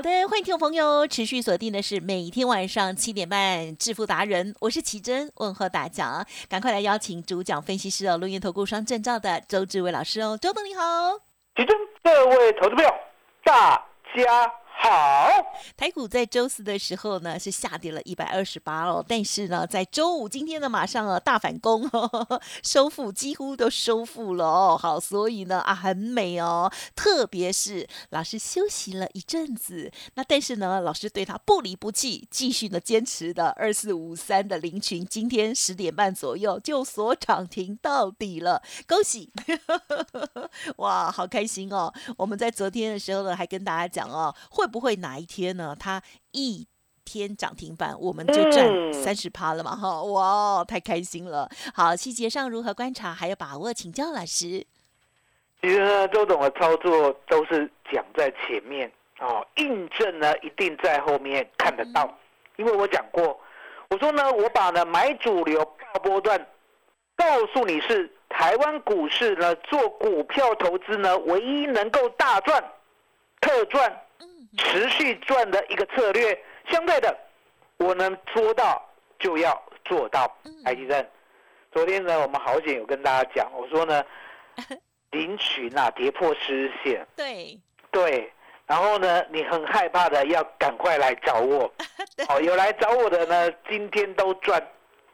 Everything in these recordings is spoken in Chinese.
好的，欢迎听众朋友持续锁定的是每天晚上七点半致富达人，我是奇珍，问候大家，赶快来邀请主讲分析师哦，录音投顾双证照的周志伟老师哦，周董你好。奇珍，各位投资朋友，大家好。台股在周四的时候呢是下跌了一百二十八哦，但是呢在周五今天呢马上啊大反攻，收复几乎都收复了哦。好，所以呢啊很美哦，特别是老师休息了一阵子，那但是呢老师对他不离不弃，继续的坚持的二四五三的林群，今天十点半左右就锁涨停到底了，恭喜！哇，好开心哦！我们在昨天的时候呢还跟大家讲哦，会不会哪一天呢？它一天涨停板，我们就赚三十趴了嘛！哈，哇，太开心了！好，细节上如何观察，还有把握，请教老师。其实呢，周董的操作都是讲在前面哦，印证呢一定在后面看得到。因为我讲过，我说呢，我把呢买主流爆波段，告诉你是台湾股市呢做股票投资呢唯一能够大赚、特赚。持续赚的一个策略，相对的，我能做到就要做到。台积电，昨天呢，我们好险有跟大家讲，我说呢，林群啊跌破十日线，对。对，然后呢，你很害怕的要赶快来找我，哦，有来找我的呢，今天都赚，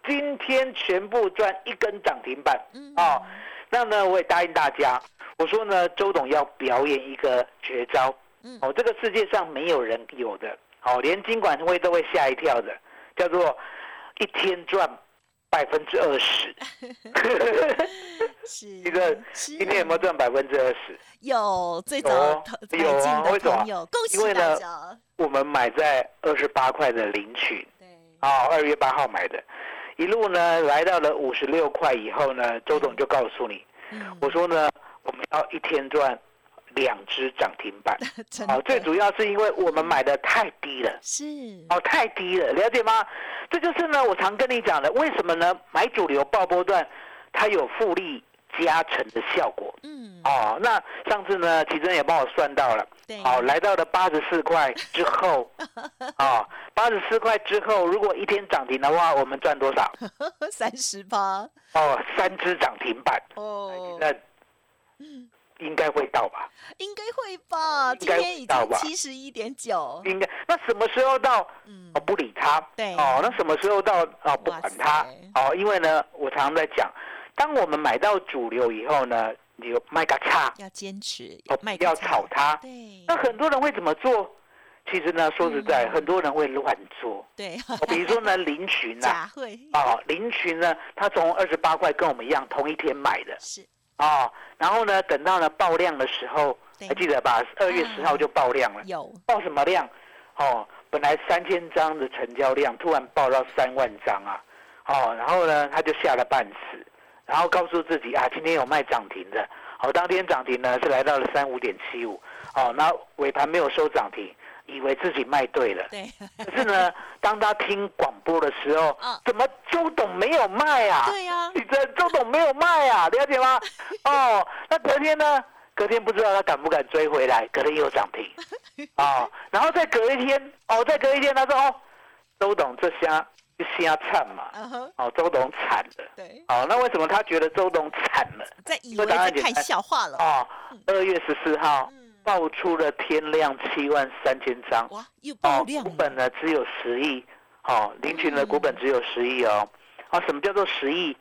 今天全部赚一根涨停板，哦，那呢，我也答应大家，我说呢，周董要表演一个绝招。哦，这个世界上没有人有的，哦，连金管会都会吓一跳的，叫做一天赚百分之二十。是，一个今天有没有赚百分之二十？有，最早有啊，为什么？恭喜因为呢，我们买在二十八块的领取，对，哦，二月八号买的，一路呢来到了五十六块以后呢，周总就告诉你，我说呢，我们要一天赚。两只涨停板，哦，最主要是因为我们买的太低了，是。哦，太低了，了解吗？这就是呢，我常跟你讲的，为什么呢？买主流爆波段，它有复利加成的效果，嗯，哦，那上次呢，奇珍也帮我算到了，对，好，来到了八十四块之后，哦，八十四块之后，如果一天涨停的话，我们赚多少？三十八，哦，三只涨停板，哦，那，嗯。应该会到吧？应该会吧。今天已经七十一点九。应该。那什么时候到？嗯，哦，不理他。对。哦，那什么时候到？哦，不管他。哦，因为呢，我常常在讲，当我们买到主流以后呢，你卖个差，要坚持，哦，要炒它。对。那很多人会怎么做？其实呢，说实在，很多人会乱做。对。比如说呢，林群啊。假会。哦，林群呢，他从二十八块跟我们一样，同一天买的。是。哦，然后呢？等到呢爆量的时候，还记得吧？二月十号就爆量了。有爆什么量？哦，本来三千张的成交量，突然爆到三万张啊！哦，然后呢，他就吓了半死，然后告诉自己啊，今天有卖涨停的。好，当天涨停呢是来到了三五点七五。哦，那尾盘没有收涨停。以为自己卖对了，对。可是呢，当他听广播的时候，怎么周董没有卖啊？对呀，你这周董没有卖啊？了解吗？哦，那隔天呢？隔天不知道他敢不敢追回来，隔天又涨停。哦，然后再隔一天，哦，再隔一天，他说哦，周董这虾就瞎惨嘛，哦，周董惨了。对。哦，那为什么他觉得周董惨了？在以为在看笑话了。哦，二月十四号。爆出了天量七万三千张，哇，又爆量股本呢只有十亿，哦，林群的股本只有十亿哦。啊，什么叫做十亿？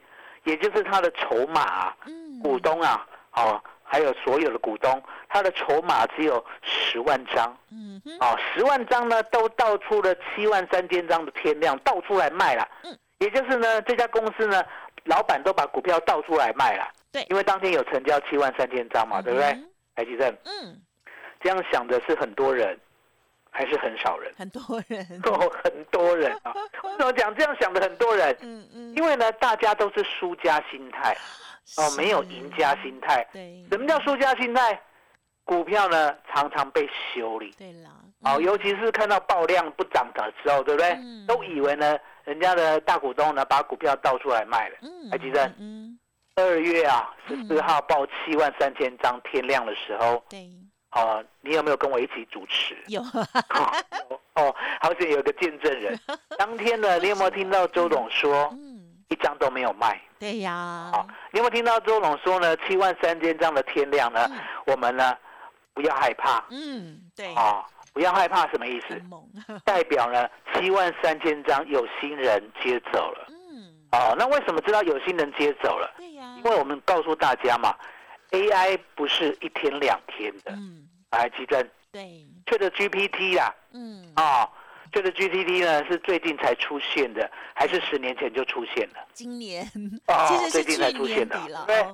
也就是他的筹码，嗯，股东啊，哦，还有所有的股东，他的筹码只有十万张，嗯哼，啊，十万张呢都倒出了七万三千张的天量，倒出来卖了。嗯，也就是呢，这家公司呢，老板都把股票倒出来卖了。对。因为当天有成交七万三千张嘛，对不对？嗯台积电嗯，这样想的是很多人，还是很少人？很多人，哦，很多人啊！为什么讲这样想的很多人？嗯嗯，因为呢，大家都是输家心态哦，没有赢家心态。对，什么叫输家心态？股票呢常常被修理。对啦，哦，嗯尤其是看到爆量不涨的时候，对不对？嗯都以为呢，人家的大股东呢把股票倒出来卖了。嗯，还记得嗯，二月啊，十嗯四号报七万三千张天亮的时候，对，哦，你有没有跟我一起主持？有，哦哦，好险有个见证人。当天呢，你有没有听到周董说 嗯，一张都没有卖？对呀哦，，你有没有听到周董说呢？七万三千张的天量呢，嗯我们呢不要害怕嗯，对，啊，不要害怕什么意思代表呢七万三千张有心人接走了。嗯，哦，那为什么知道有心人接走了？对呀，因为我们告诉大家嘛，AI 不是一天两天的。嗯，来，基正，对，这个 GPT 啦，嗯，啊、这个 GPT 呢是最近才出现的，还是十年前就出现了？今年哦 其实最近才出现的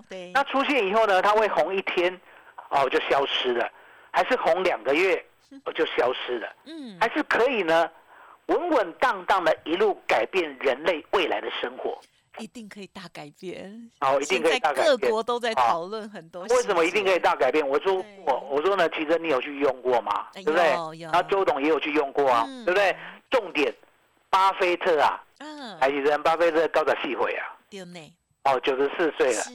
对那，出现以后呢，它会红一天，哦就消失了，还是红两个月，哦就消失了，嗯，还是可以呢，稳稳当当的一路改变人类未来的生活。一定可以大改变，好，一定可以大改变。国都在好讨论很多，为什么一定可以？大改变？我说我我说呢，其实你有去用过吗？哎对不对？有有然后周董也有去用过啊，嗯对不对？重点，巴菲特啊，嗯，台积人巴菲特高的细回啊，哦，九十四岁了是，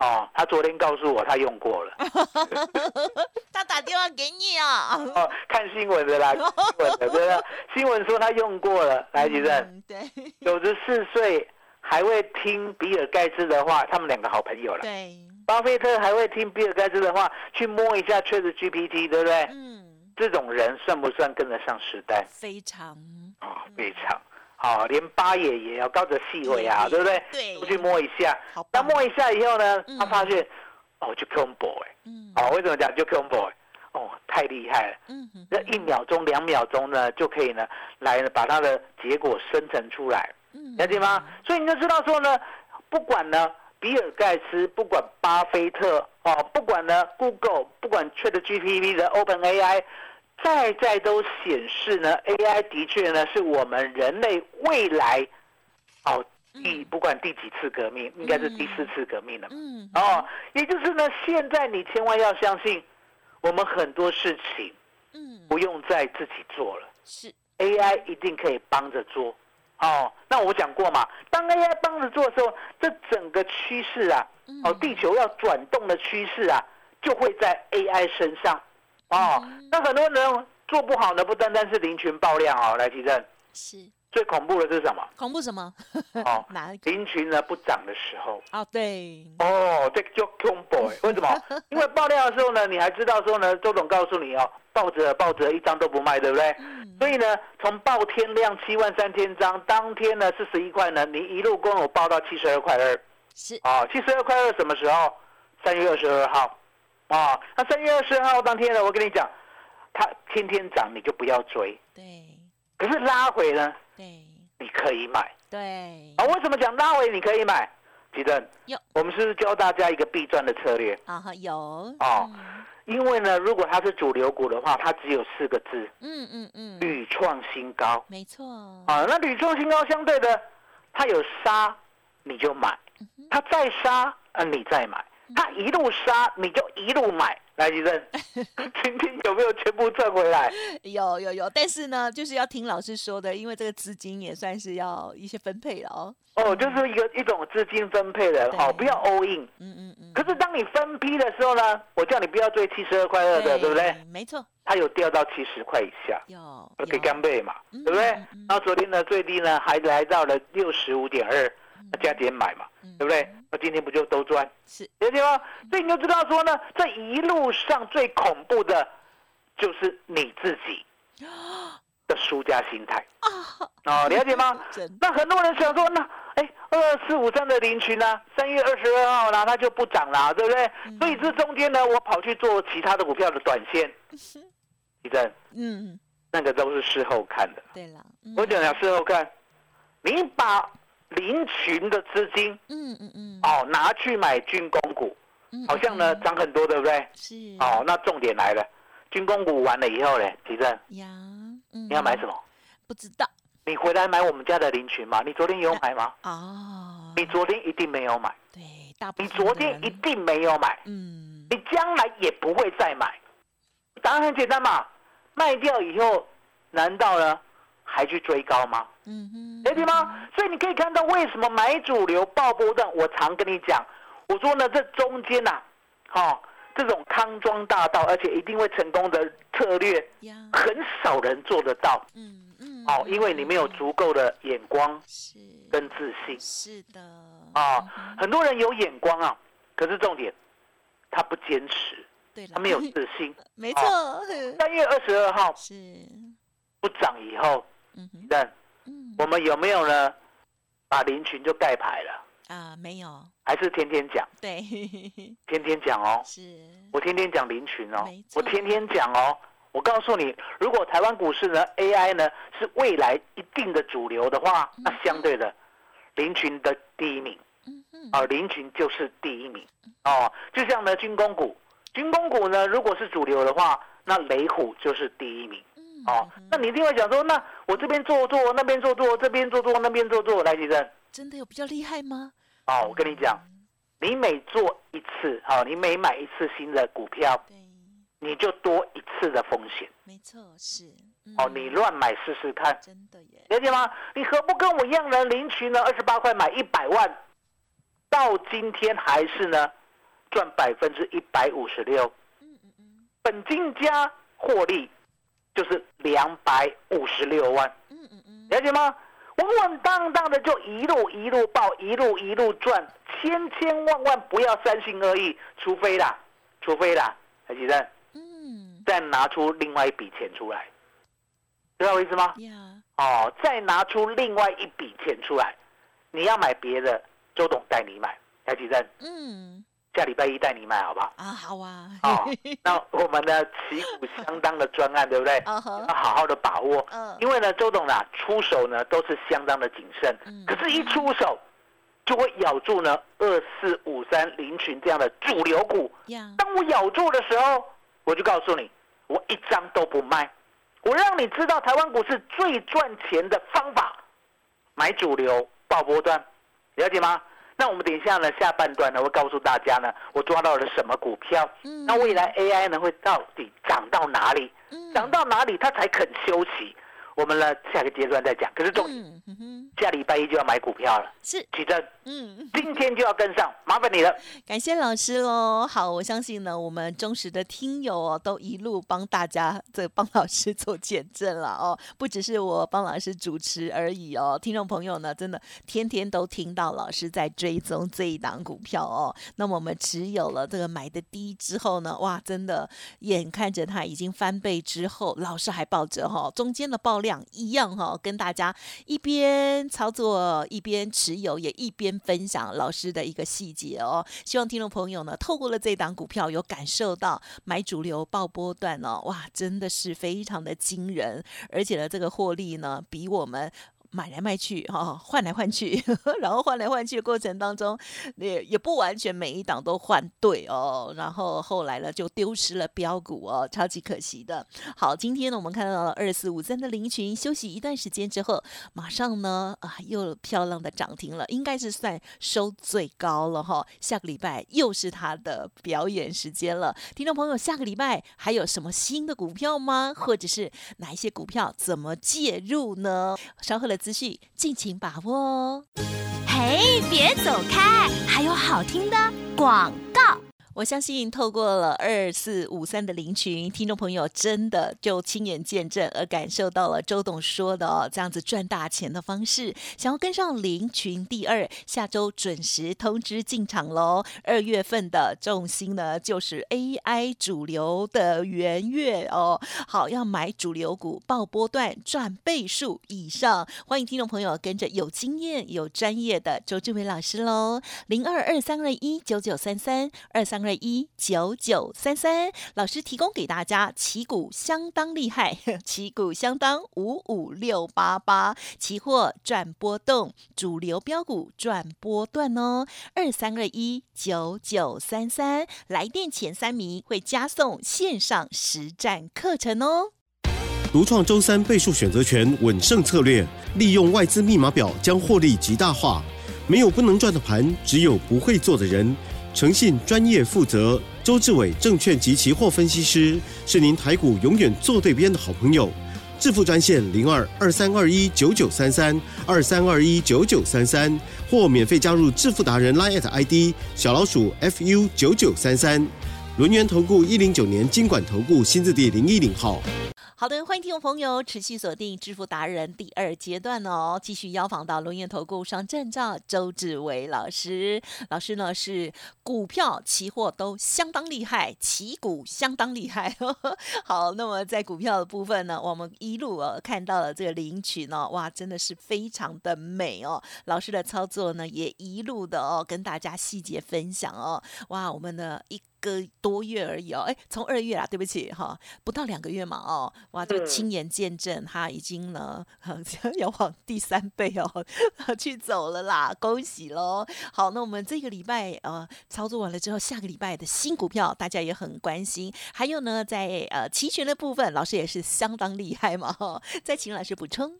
哦，他昨天告诉我他用过了，他打电话给你啊，哦，看新闻的啦，新闻的？新闻说他用过了，台积人嗯对九十四岁还会听比尔盖茨的话，他们两个好朋友了。对，巴菲特还会听比尔盖茨的话，去摸一下 Chat GPT，对不对？嗯，这种人算不算跟得上时代？非常啊、非常好，连八爷也要高着细尾啊，对不对？对都去摸一下。好，那摸一下以后呢，嗯他发现，哦，就 combo 哎，嗯哦，为什么讲就 combo 哎？哦，太厉害了！嗯哼那一秒钟、两秒钟呢，就可以呢，来把它的结果生成出来，嗯了解吗？所以你就知道说呢，不管呢比尔盖茨，不管巴菲特，哦，不管呢 Google，不管 Chat GPT 的 Open AI，再再都显示呢，AI 的确呢是我们人类未来，哦，第不管第几次革命，应该是第四次革命了。嗯哦，也就是呢，现在你千万要相信，我们很多事情嗯不用再自己做了是，AI 一定可以帮着做。哦，那我讲过嘛，当 AI 帮着做的时候，这整个趋势啊，哦，嗯地球要转动的趋势啊，就会在 AI 身上。哦，嗯那很多人做不好呢，不单单是林群爆量哦，来提正，是最恐怖的是什么？恐怖什么？哦？林群呢不涨的时候。哦，对，哦，这个就恐怖哎，为什么？因为爆料的时候呢，你还知道说呢，周董告诉你哦，抱着抱着一张都不卖，对不对？嗯所以呢，从爆天量七万三千张，当天呢四十一块呢，你一路跟我报到七十二块二是啊，七十二块二什么时候？三月二十二号啊，那三月二十二号当天呢，我跟你讲，它天天涨你就不要追，对可是拉回呢，对。你可以买。对。啊。为什么讲拉回你可以买？吉正有，我们是不是教大家一个必赚的策略？啊哈有。哦因为呢，如果它是主流股的话，它只有四个字：嗯嗯嗯，屡创新高。没错，啊，那屡创新高相对的，它有杀你就买，它再杀啊你再买，它一路杀你就一路买。来，吉正，今天有没有全部赚回来？有有有，但是呢，就是要听老师说的，因为这个资金也算是要一些分配了哦。哦，就是一个一种资金分配的对哦，不要 all in。嗯嗯嗯，可是当你分批的时候呢，我叫你不要追七十二块二的，对不对？？没错，它有掉到七十块以下。有就给有干贝嘛，嗯对不对嗯嗯？然后昨天呢最低呢还来到了六十五点二，那加减买嘛，嗯对不对？那今天不就都赚，是了解吗？所以你就知道说呢，这一路上最恐怖的就是你自己。的输家心态。啊，哦，了解吗？那很多人想说，那哎，二四五三的林群呢，三月二十二号啦，它就不涨啦，对不对？所以这中间呢，我跑去做其他的股票的短线，地震，嗯，那个都是事后看的。对了，嗯。我讲讲事后看，你把林群的资金嗯嗯嗯，哦拿去买军工股，嗯好像呢嗯。涨很多，对不对？是。哦，那重点来了，军工股完了以后呢，提振，呀，嗯你要买什么？不知道你回来买我们家的林群吗？你昨天有买吗？哦，你昨天一定没有买，对，大部你分你昨天一定没有买，嗯你将来也不会再买。答案很简单嘛，卖掉以后，难道呢还去追高吗？嗯哼，了解吗？所以你可以看到为什么买主流爆波段，我常跟你讲，我说呢这中间呐、哦，这种康庄大道，而且一定会成功的策略，很少人做得到。嗯嗯，哦，因为你没有嗯足够的眼光是跟自信。是的。啊、嗯很多人有眼光啊，可是重点他不坚持，对，他没有自信。没错，三月二十二号是，不涨以后，但嗯。我们有没有呢？把林群就盖牌了，啊，没有，还是天天讲，对，天天讲哦。是，我天天讲林群哦。我天天讲哦。我告诉你，如果台湾股市呢 AI 呢是未来一定的主流的话，那相对的林群的第一名嗯嗯，啊，林群就是第一名哦。就像呢军工股，军工股呢如果是主流的话，那雷虎就是第一名嗯哦。那你一定会想说，那我这边做做，那边做做，这边做做，那边做做，来，吉正真的有比较厉害吗？哦，我跟你讲，你每做一次，好、你每买一次新的股票，对，你就多一次的风险。没错，是，哦，嗯你乱买试试看，真的耶，了解吗？你何不跟我一样呢？领取呢二十八块买一百万，到今天还是呢赚百分之一百五十六，嗯嗯嗯本金加获利就是两百五十六万，嗯嗯嗯，了解吗？稳稳当当的就一路一路报，一路一路赚，千千万万不要三心二意，除非啦，除非啦，还记得嗯。再拿出另外一笔钱出来，知道我意思吗？呀，哦，再拿出另外一笔钱出来，你要买别的，周董带你买，台积电嗯下礼拜一带你买，好不好？啊，好啊，哦，那我们的旗鼓相当的专案，对不对？要，好好的把握，嗯。因为呢，周董啊出手呢都是相当的谨慎。嗯，可是，一出手就会咬住呢二四五三林群这样的主流股。呀，当我咬住的时候，我就告诉你，我一张都不卖，我让你知道台湾股市最赚钱的方法，买主流爆波段，了解吗？那我们等一下呢，下半段呢会告诉大家呢，我抓到了什么股票，嗯那未来 AI 呢会到底涨到哪里？嗯涨到哪里它才肯休息？我们呢下个阶段再讲。可是重点，嗯下礼拜一就要买股票了，是，奇正嗯。今天就要跟上，麻烦你了。感谢老师喽。好，我相信呢，我们忠实的听友哦，都一路帮大家这帮老师做见证了哦。不只是我帮老师主持而已哦，听众朋友呢，真的天天都听到老师在追踪这一档股票哦。那么我们持有了这个买的低之后呢，哇，真的眼看着它已经翻倍之后，老师还抱着哈、中间的爆量一样哈、跟大家一边操作一边持有，也一边分享老师的一个细节哦。希望听众朋友呢，透过了这档股票，有感受到买主流爆波段呢，哇，真的是非常的惊人，而且呢，这个获利呢，比我们。买来卖去，哈、换来换去，然后换来换去的过程当中，也也不完全每一档都换对哦，然后后来呢就丢失了标股哦，超级可惜的。好，今天呢我们看到了二四五三的林群休息一段时间之后，马上呢啊又漂亮的涨停了，应该是算收最高了哈。下个礼拜又是他的表演时间了，听众朋友，下个礼拜还有什么新的股票吗？或者是哪一些股票怎么介入呢？稍后的资讯尽情把握哦。嘿，别走开，还有好听的广告。我相信透过了二四五三的林群，听众朋友真的就亲眼见证而感受到了周董说的哦，这样子赚大钱的方式。想要跟上林群第二，下周准时通知进场喽。二月份的重心呢，就是 AI 主流的元月哦。好，要买主流股，爆波段赚倍数以上。欢迎听众朋友跟着有经验、有专业的周志伟老师喽。零二二三二一九九三三二三。二一九九三三，老师提供给大家旗鼓相当厉害，旗鼓相当五五六八八，期货赚波动，主流标股赚波段哦。二三二一九九三三，来电前三名会加送线上实战课程哦。独创周三倍数选择权稳胜策略，利用外资密码表将获利极大化。没有不能赚的盘，只有不会做的人。诚信、专业、负责，周志伟证券及期货分析师是您台股永远做对边的好朋友。致富专线零二二三二一九九三三二三二一九九三三，或免费加入致富达人 Line ID 小老鼠 fu 九九三三。轮源投顾一零九年经管投顾新字第零一零号。好的，欢迎听众朋友持续锁定致富达人第二阶段哦，继续邀访到龙岩投顾商证照周志伟老师。老师呢是股票、期货都相当厉害，旗股相当厉害。好，那么在股票的部分呢，我们一路哦看到了这个领取呢，哇，真的是非常的美哦。老师的操作呢也一路的哦跟大家细节分享哦，哇，我们的一。个多月而已哦，哎，从二月啦，对不起哈，不到两个月嘛哦，哇，就亲眼见证他已经呢 要往第三倍哦 去走了啦，恭喜喽！好，那我们这个礼拜呃操作完了之后，下个礼拜的新股票大家也很关心，还有呢，在呃期权的部分，老师也是相当厉害嘛哈，再请老师补充。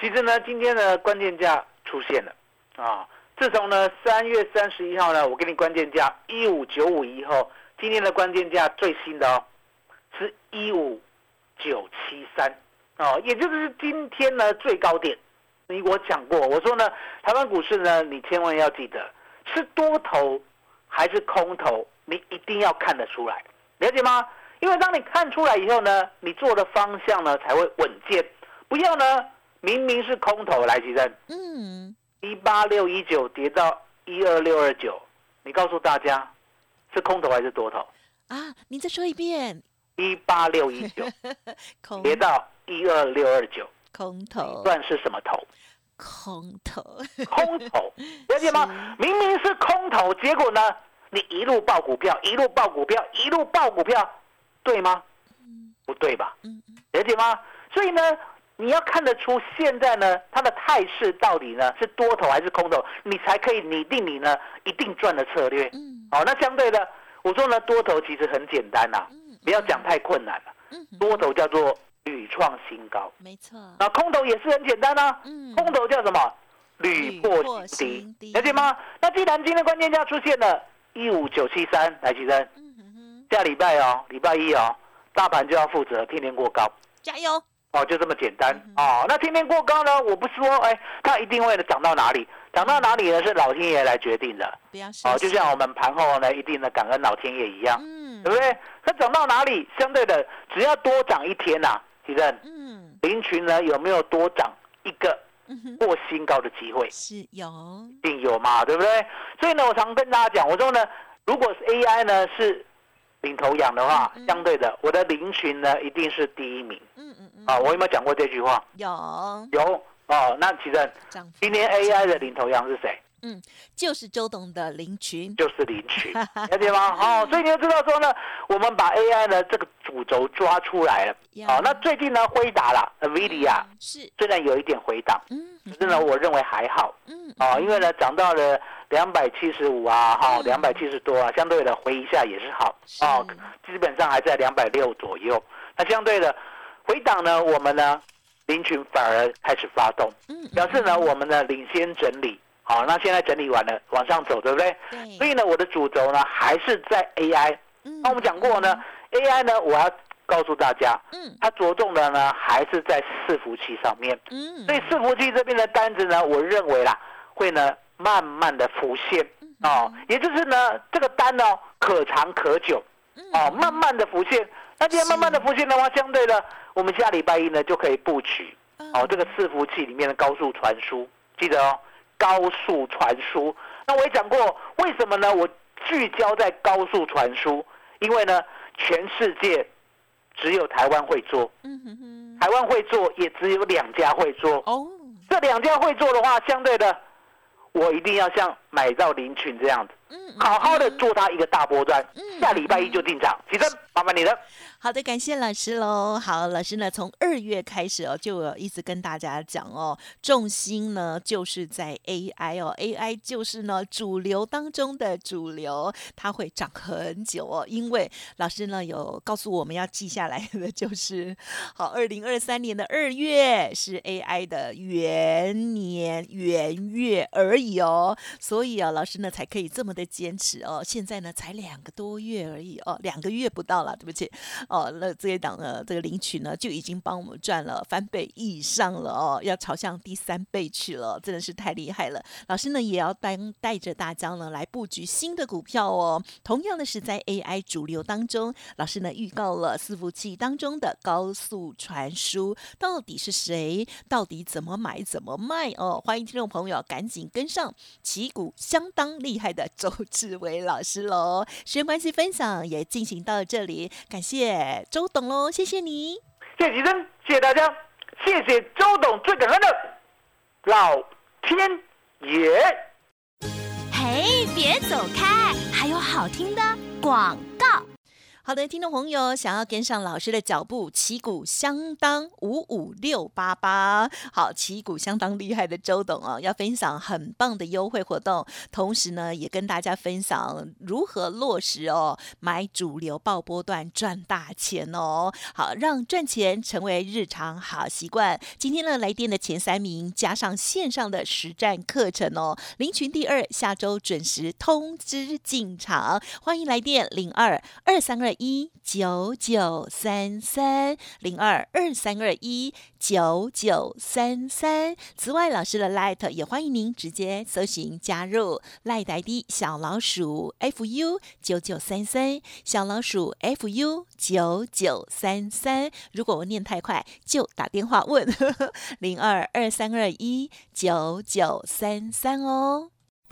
其实呢，今天的关键价出现了啊。自从呢三月三十一号呢，我给你关键价一五九五以后，今天的关键价最新的哦，是一五九七三哦，也就是今天呢最高点。你我讲过，我说呢，台湾股市呢，你千万要记得是多头还是空头，你一定要看得出来，了解吗？因为当你看出来以后呢，你做的方向呢才会稳健，不要呢明明是空头来提升，嗯。一八六一九跌到一二六二九，你告诉大家是空头还是多头啊？你再说一遍。一八六一九 跌到一二六二九，空头算是什么头？空头，空头，了解吗？明明是空头，结果呢？你一路爆股票，一路爆股票，一路爆股票，对吗？不对吧？了解吗？所以呢？你要看得出现在呢，它的态势到底呢是多头还是空头，你才可以拟定你呢一定赚的策略。嗯，好，那相对的，我说呢，多头其实很简单呐，不要讲太困难了。嗯，多头叫做屡创新高，没错。那空头也是很简单啊。嗯，空头叫什么？屡破新低，了解吗？那既然今天关键价出现了一五九七三，来起身。嗯哼，下礼拜哦，礼拜一哦，大盘就要负责天天过高，加油。哦，就这么简单哦。那天天过高呢？我不是说，哎，它一定会涨到哪里？涨到哪里呢？是老天爷来决定的。哦，就像我们盘后呢，一定的感恩老天爷一样，嗯，对不对？它涨到哪里？相对的，只要多涨一天呐，其正，嗯，林群呢有没有多涨一个过新高的机会？是有，一定有嘛，对不对？所以呢，我常跟大家讲，我说呢，如果是 AI 呢是领头羊的话，相对的，我的林群呢一定是第一名。嗯嗯。啊，我有没有讲过这句话？有有哦。那其实今天 AI 的领头羊是谁？嗯，就是周董的林群，就是林群，了解吗？哦，所以你要知道说呢，我们把 AI 的这个主轴抓出来了。哦，那最近呢，辉达啦，NVIDIA 是虽然有一点回档，嗯，可是呢，我认为还好。嗯，哦，因为呢，涨到了两百七十五啊，哈，两百七十多啊，相对的回一下也是好。哦，基本上还在两百六左右。那相对的。回档呢，我们呢，林群反而开始发动，表示呢，我们呢领先整理，好，那现在整理完了，往上走，对不对？所以呢，我的主轴呢还是在 AI。那我们讲过呢，AI 呢，我要告诉大家，嗯，它着重的呢还是在伺服器上面。嗯，所以伺服器这边的单子呢，我认为啦，会呢慢慢的浮现。哦，也就是呢，这个单呢可长可久，哦，慢慢的浮现。那既然慢慢的浮现的话，相对的，我们下礼拜一呢就可以布局哦，这个伺服器里面的高速传输，记得哦，高速传输。那我也讲过，为什么呢？我聚焦在高速传输，因为呢，全世界只有台湾会做，台湾会做，也只有两家会做。哦，这两家会做的话，相对的，我一定要像买到林群这样子。好好的做它一个大波段，下礼拜一就进场，起身，麻烦你了。好的，感谢老师喽。好，老师呢，从二月开始哦，就一直跟大家讲哦，重心呢就是在 AI 哦，AI 就是呢主流当中的主流，它会涨很久哦。因为老师呢有告诉我们要记下来的就是，好，二零二三年的二月是 AI 的元年元月而已哦，所以啊，老师呢才可以这么的坚持哦。现在呢才两个多月而已哦，两个月不到了，对不起。哦，那这一档呢，这个领取呢就已经帮我们赚了翻倍以上了哦，要朝向第三倍去了，真的是太厉害了。老师呢也要带带着大家呢来布局新的股票哦。同样的是在 AI 主流当中，老师呢预告了伺服器当中的高速传输到底是谁，到底怎么买怎么卖哦。欢迎听众朋友赶紧跟上旗股相当厉害的走志伟老师喽。时间关系，分享也进行到这里，感谢。周董喽，谢谢你，谢谢吉生，谢谢大家，谢谢周董最感恩的老天爷。嘿，别走开，还有好听的广告。好的，听众朋友，想要跟上老师的脚步，旗鼓相当五五六八八，好，旗鼓相当厉害的周董哦，要分享很棒的优惠活动，同时呢，也跟大家分享如何落实哦，买主流爆波段赚大钱哦，好，让赚钱成为日常好习惯。今天呢，来电的前三名加上线上的实战课程哦，林群第二，下周准时通知进场，欢迎来电零二二三二。一九九三三零二二三二一九九三三。此外，老师的 Light 也欢迎您直接搜寻加入 Light ID 小老鼠 fu 九九三三小老鼠 fu 九九三三。如果我念太快，就打电话问 零二二三二一九九三三哦。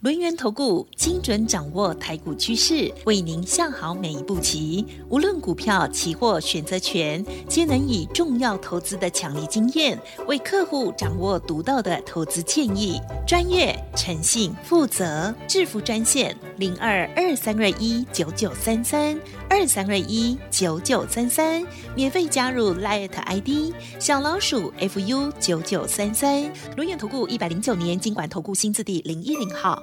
轮源投顾精准掌握台股趋势，为您下好每一步棋。无论股票、期货、选择权，皆能以重要投资的强力经验，为客户掌握独到的投资建议。专业、诚信、负责，致富专线零二二三二一九九三三二三二一九九三三，免费加入 Light ID 小老鼠 fu 九九三三。轮眼投顾一百零九年经管投顾新字第零一零号。